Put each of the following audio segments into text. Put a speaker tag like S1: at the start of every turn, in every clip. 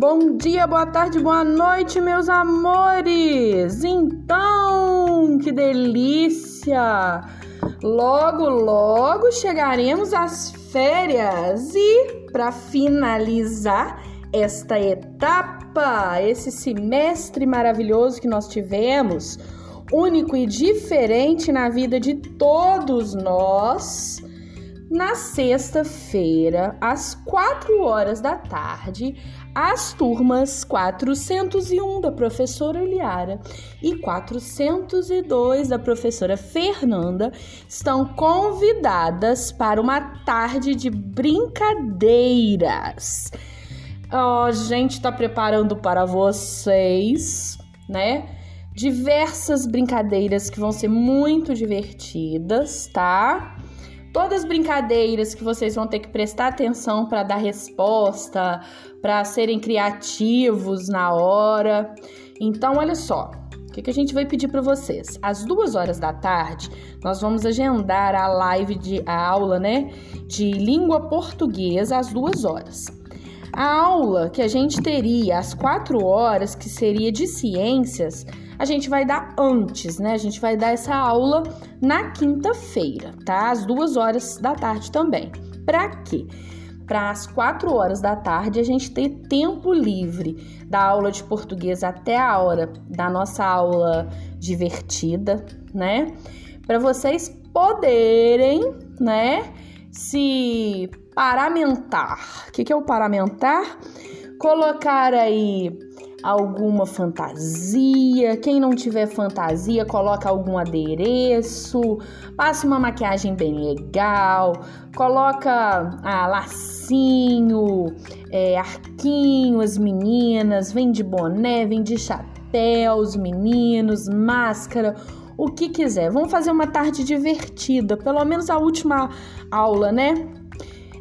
S1: Bom dia, boa tarde, boa noite, meus amores! Então, que delícia! Logo, logo chegaremos às férias e, para finalizar esta etapa, esse semestre maravilhoso que nós tivemos, único e diferente na vida de todos nós, na sexta-feira, às 4 horas da tarde, as turmas 401 da professora Eliara e 402 da professora Fernanda estão convidadas para uma tarde de brincadeiras. A gente está preparando para vocês, né? Diversas brincadeiras que vão ser muito divertidas, tá? Todas brincadeiras que vocês vão ter que prestar atenção para dar resposta, para serem criativos na hora. Então, olha só, o que, que a gente vai pedir para vocês? Às duas horas da tarde, nós vamos agendar a live de a aula, né, de língua portuguesa às duas horas. A aula que a gente teria às quatro horas, que seria de ciências, a gente vai dar antes, né? A gente vai dar essa aula na quinta-feira, tá? Às duas horas da tarde também. Para quê? Para as quatro horas da tarde a gente ter tempo livre da aula de português até a hora da nossa aula divertida, né? Para vocês poderem, né? Se paramentar. O que, que é o paramentar? Colocar aí alguma fantasia. Quem não tiver fantasia, coloca algum adereço, passa uma maquiagem bem legal, coloca ah, lacinho, é, arquinho, as meninas, vem de boné, vem de chapéu, os meninos, máscara, o que quiser. Vamos fazer uma tarde divertida, pelo menos a última aula, né?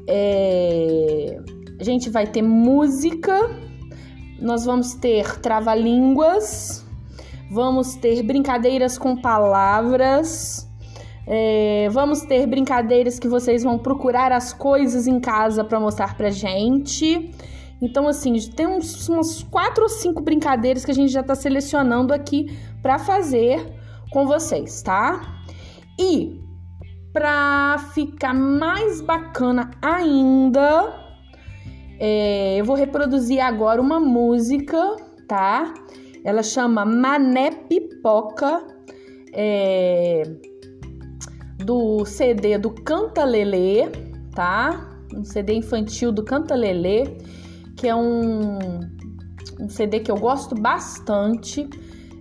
S1: É, a gente vai ter música nós vamos ter trava-línguas, vamos ter brincadeiras com palavras, é, vamos ter brincadeiras que vocês vão procurar as coisas em casa para mostrar pra gente. Então, assim, tem uns, umas quatro ou cinco brincadeiras que a gente já está selecionando aqui para fazer com vocês, tá? E para ficar mais bacana ainda, é, eu vou reproduzir agora uma música, tá? Ela chama Mané Pipoca, é, do CD do Canta Lelê, tá? Um CD infantil do Canta Lelê, que é um, um CD que eu gosto bastante.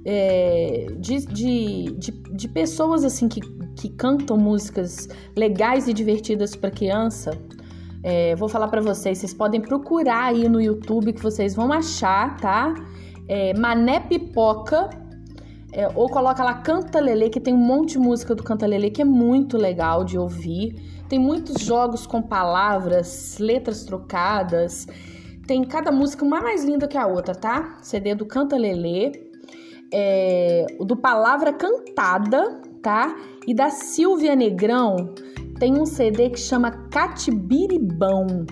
S1: É, de, de, de, de, pessoas assim que, que cantam músicas legais e divertidas para criança, é, vou falar para vocês, vocês podem procurar aí no YouTube que vocês vão achar, tá? É, Mané Pipoca, é, ou coloca lá Canta Lele, que tem um monte de música do Canta Lele que é muito legal de ouvir. Tem muitos jogos com palavras, letras trocadas. Tem cada música uma mais linda que a outra, tá? CD do Canta Lele, é, do Palavra Cantada, tá? E da Silvia Negrão tem um CD que chama Catibiribão.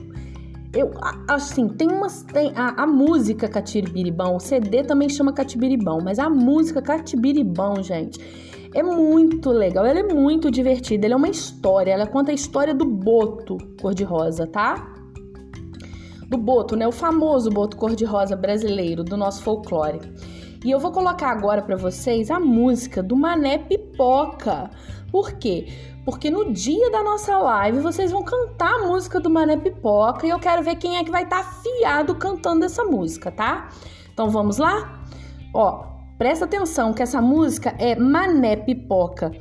S1: Eu, assim, tem umas. Tem a, a música Catibiribão, o CD também chama Catibiribão, mas a música Catibiribão, gente, é muito legal, ela é muito divertida, ela é uma história, ela conta a história do boto cor-de-rosa, tá? Do boto, né? O famoso boto cor-de-rosa brasileiro do nosso folclore. E eu vou colocar agora para vocês a música do Mané Pipoca. Por quê? Porque no dia da nossa live vocês vão cantar a música do Mané Pipoca e eu quero ver quem é que vai estar tá afiado cantando essa música, tá? Então vamos lá? Ó, presta atenção que essa música é Mané Pipoca.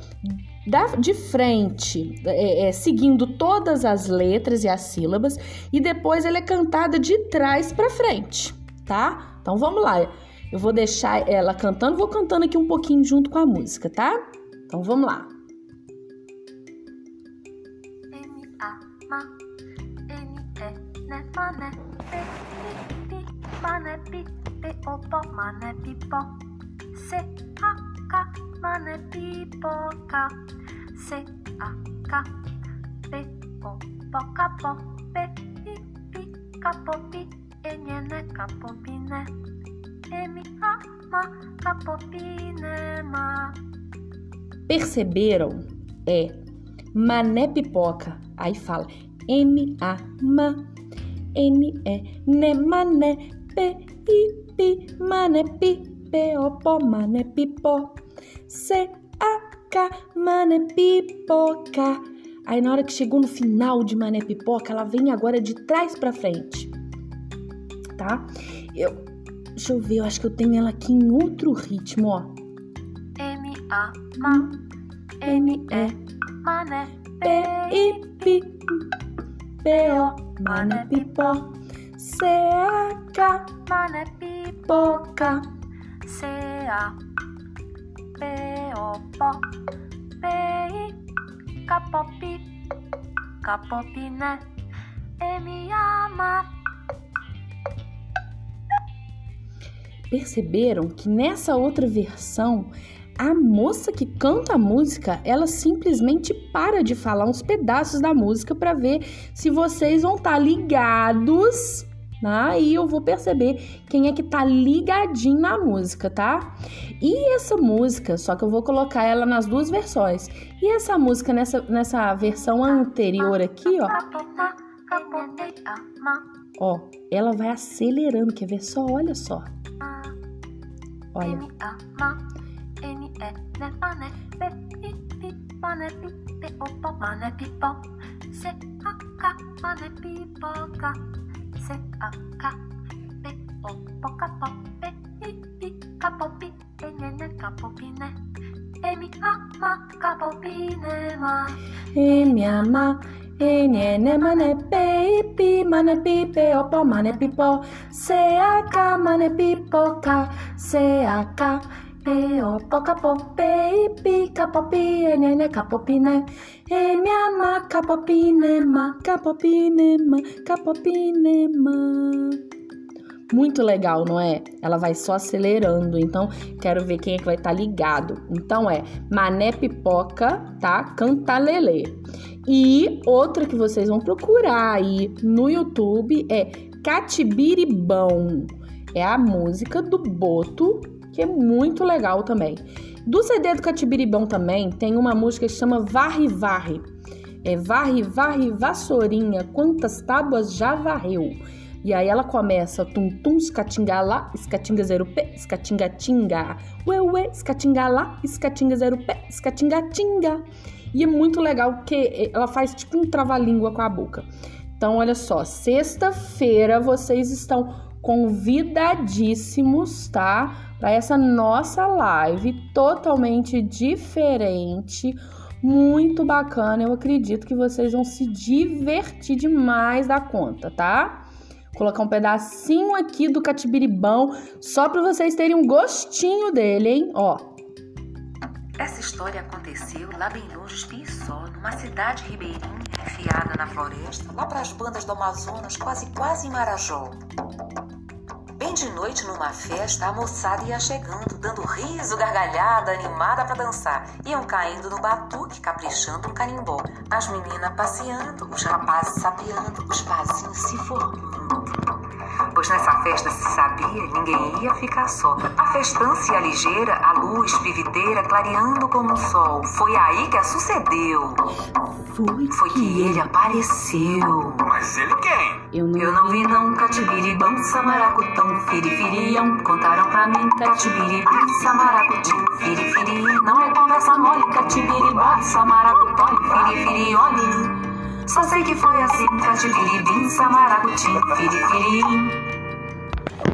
S1: Da, de frente, é, é, seguindo todas as letras e as sílabas, e depois ela é cantada de trás para frente, tá? Então vamos lá. Eu vou deixar ela cantando, vou cantando aqui um pouquinho junto com a música, tá? Então vamos lá. ma eni e ne mane pe pi pi mane pi pe opo mane pipo se a ka mane pipo ka se a ka pe o po ka po pe pi pi ka po pi
S2: enene capopine.
S1: Perceberam? É mané pipoca. Aí fala M-A, ma, N-E, mané, P-I-P, mané, pi, P-O-P, mané, pipó, C-A-K, mané, pipoca. Aí na hora que chegou no final de mané, pipoca, ela vem agora de trás pra frente, tá? Eu, deixa eu ver, eu acho que eu tenho ela aqui em outro ritmo, ó.
S2: M-A, ma, N-E, mané,
S1: P-I-P, P-O, mané, pipó, C-A-K,
S2: mané, pipo,
S1: poca.
S2: C-A, P-O-P, P-I, capopi, capopine, emi ama.
S1: Perceberam que nessa outra versão, a moça que canta a música, ela simplesmente para de falar uns pedaços da música para ver se vocês vão estar ligados, né? E eu vou perceber quem é que tá ligadinho na música, tá? E essa música, só que eu vou colocar ela nas duas versões. E essa música nessa, nessa versão anterior aqui, ó, ó, ela vai acelerando, quer ver só? Olha só. Olha.
S2: emi ama, N-E, Enene
S1: manepe ipi manepipe opo manepipo seaka manepipoka seaka Eo poka pope ipi kapopi enene kapopine emiama mia ma kapopine ma kapopine ma. Muito legal, não é? Ela vai só acelerando, então quero ver quem é que vai estar ligado. Então é Mané Pipoca, tá? Cantalelê. E outra que vocês vão procurar aí no YouTube é Catibiribão. É a música do Boto, que é muito legal também. Do CD do Catibiribão também tem uma música que chama Varre Varre. É Varre Varre Vassourinha, quantas tábuas já varreu. E aí ela começa tum tum escatinga lá, escatinga zero pé, escatinga tinga, ué ué, escatinga lá, escatinga zero pé, escatinga tinga. E é muito legal que ela faz tipo um trava-língua com a boca. Então, olha só, sexta-feira vocês estão convidadíssimos, tá? Para essa nossa live totalmente diferente, muito bacana. Eu acredito que vocês vão se divertir demais da conta, tá? Colocar um pedacinho aqui do catibiribão só para vocês terem um gostinho dele, hein? Ó.
S3: Essa história aconteceu lá bem longe de Içó, numa cidade ribeirinha enfiada na floresta, lá para as bandas do Amazonas, quase quase em Marajó. Bem de noite, numa festa, a moçada ia chegando, dando riso, gargalhada, animada para dançar. Iam caindo no batuque, caprichando no carimbó. As meninas passeando, os rapazes sapeando, os pazinhos se formando. Pois nessa festa se sabia, ninguém ia ficar só. A festança ligeira, a luz piviteira clareando como o sol. Foi aí que a sucedeu.
S1: Foi,
S3: Foi que ele apareceu.
S4: Mas ele quem?
S1: Eu não,
S3: Eu não vi não catibiribão, samaracutão, firifiriam Contaram pra mim catibiribim, samaracutim, firifiri Não é conversa mole, catibiribó, samaracutão, firifiri, olhe Só sei que foi assim, catibiribim, samaracutim, firifiri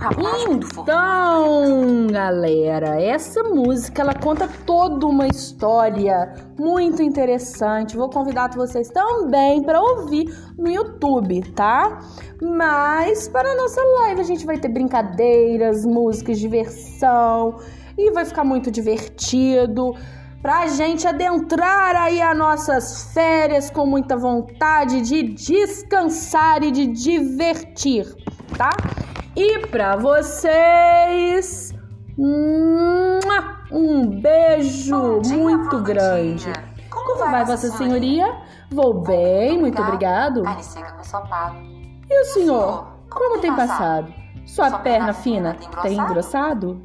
S3: Forte.
S1: Então, galera, essa música ela conta toda uma história muito interessante. Vou convidar vocês também para ouvir no YouTube, tá? Mas para a nossa live a gente vai ter brincadeiras, músicas, diversão e vai ficar muito divertido. Pra gente adentrar aí as nossas férias com muita vontade de descansar e de divertir, tá? E para vocês, um beijo
S3: dia,
S1: muito grande.
S3: Vandinha.
S1: Como vai, Vossa Senhoria? Vou bem, muito obrigado.
S3: Com ensopado.
S1: E o senhor? Como tem passado? Sua perna fina tem engrossado?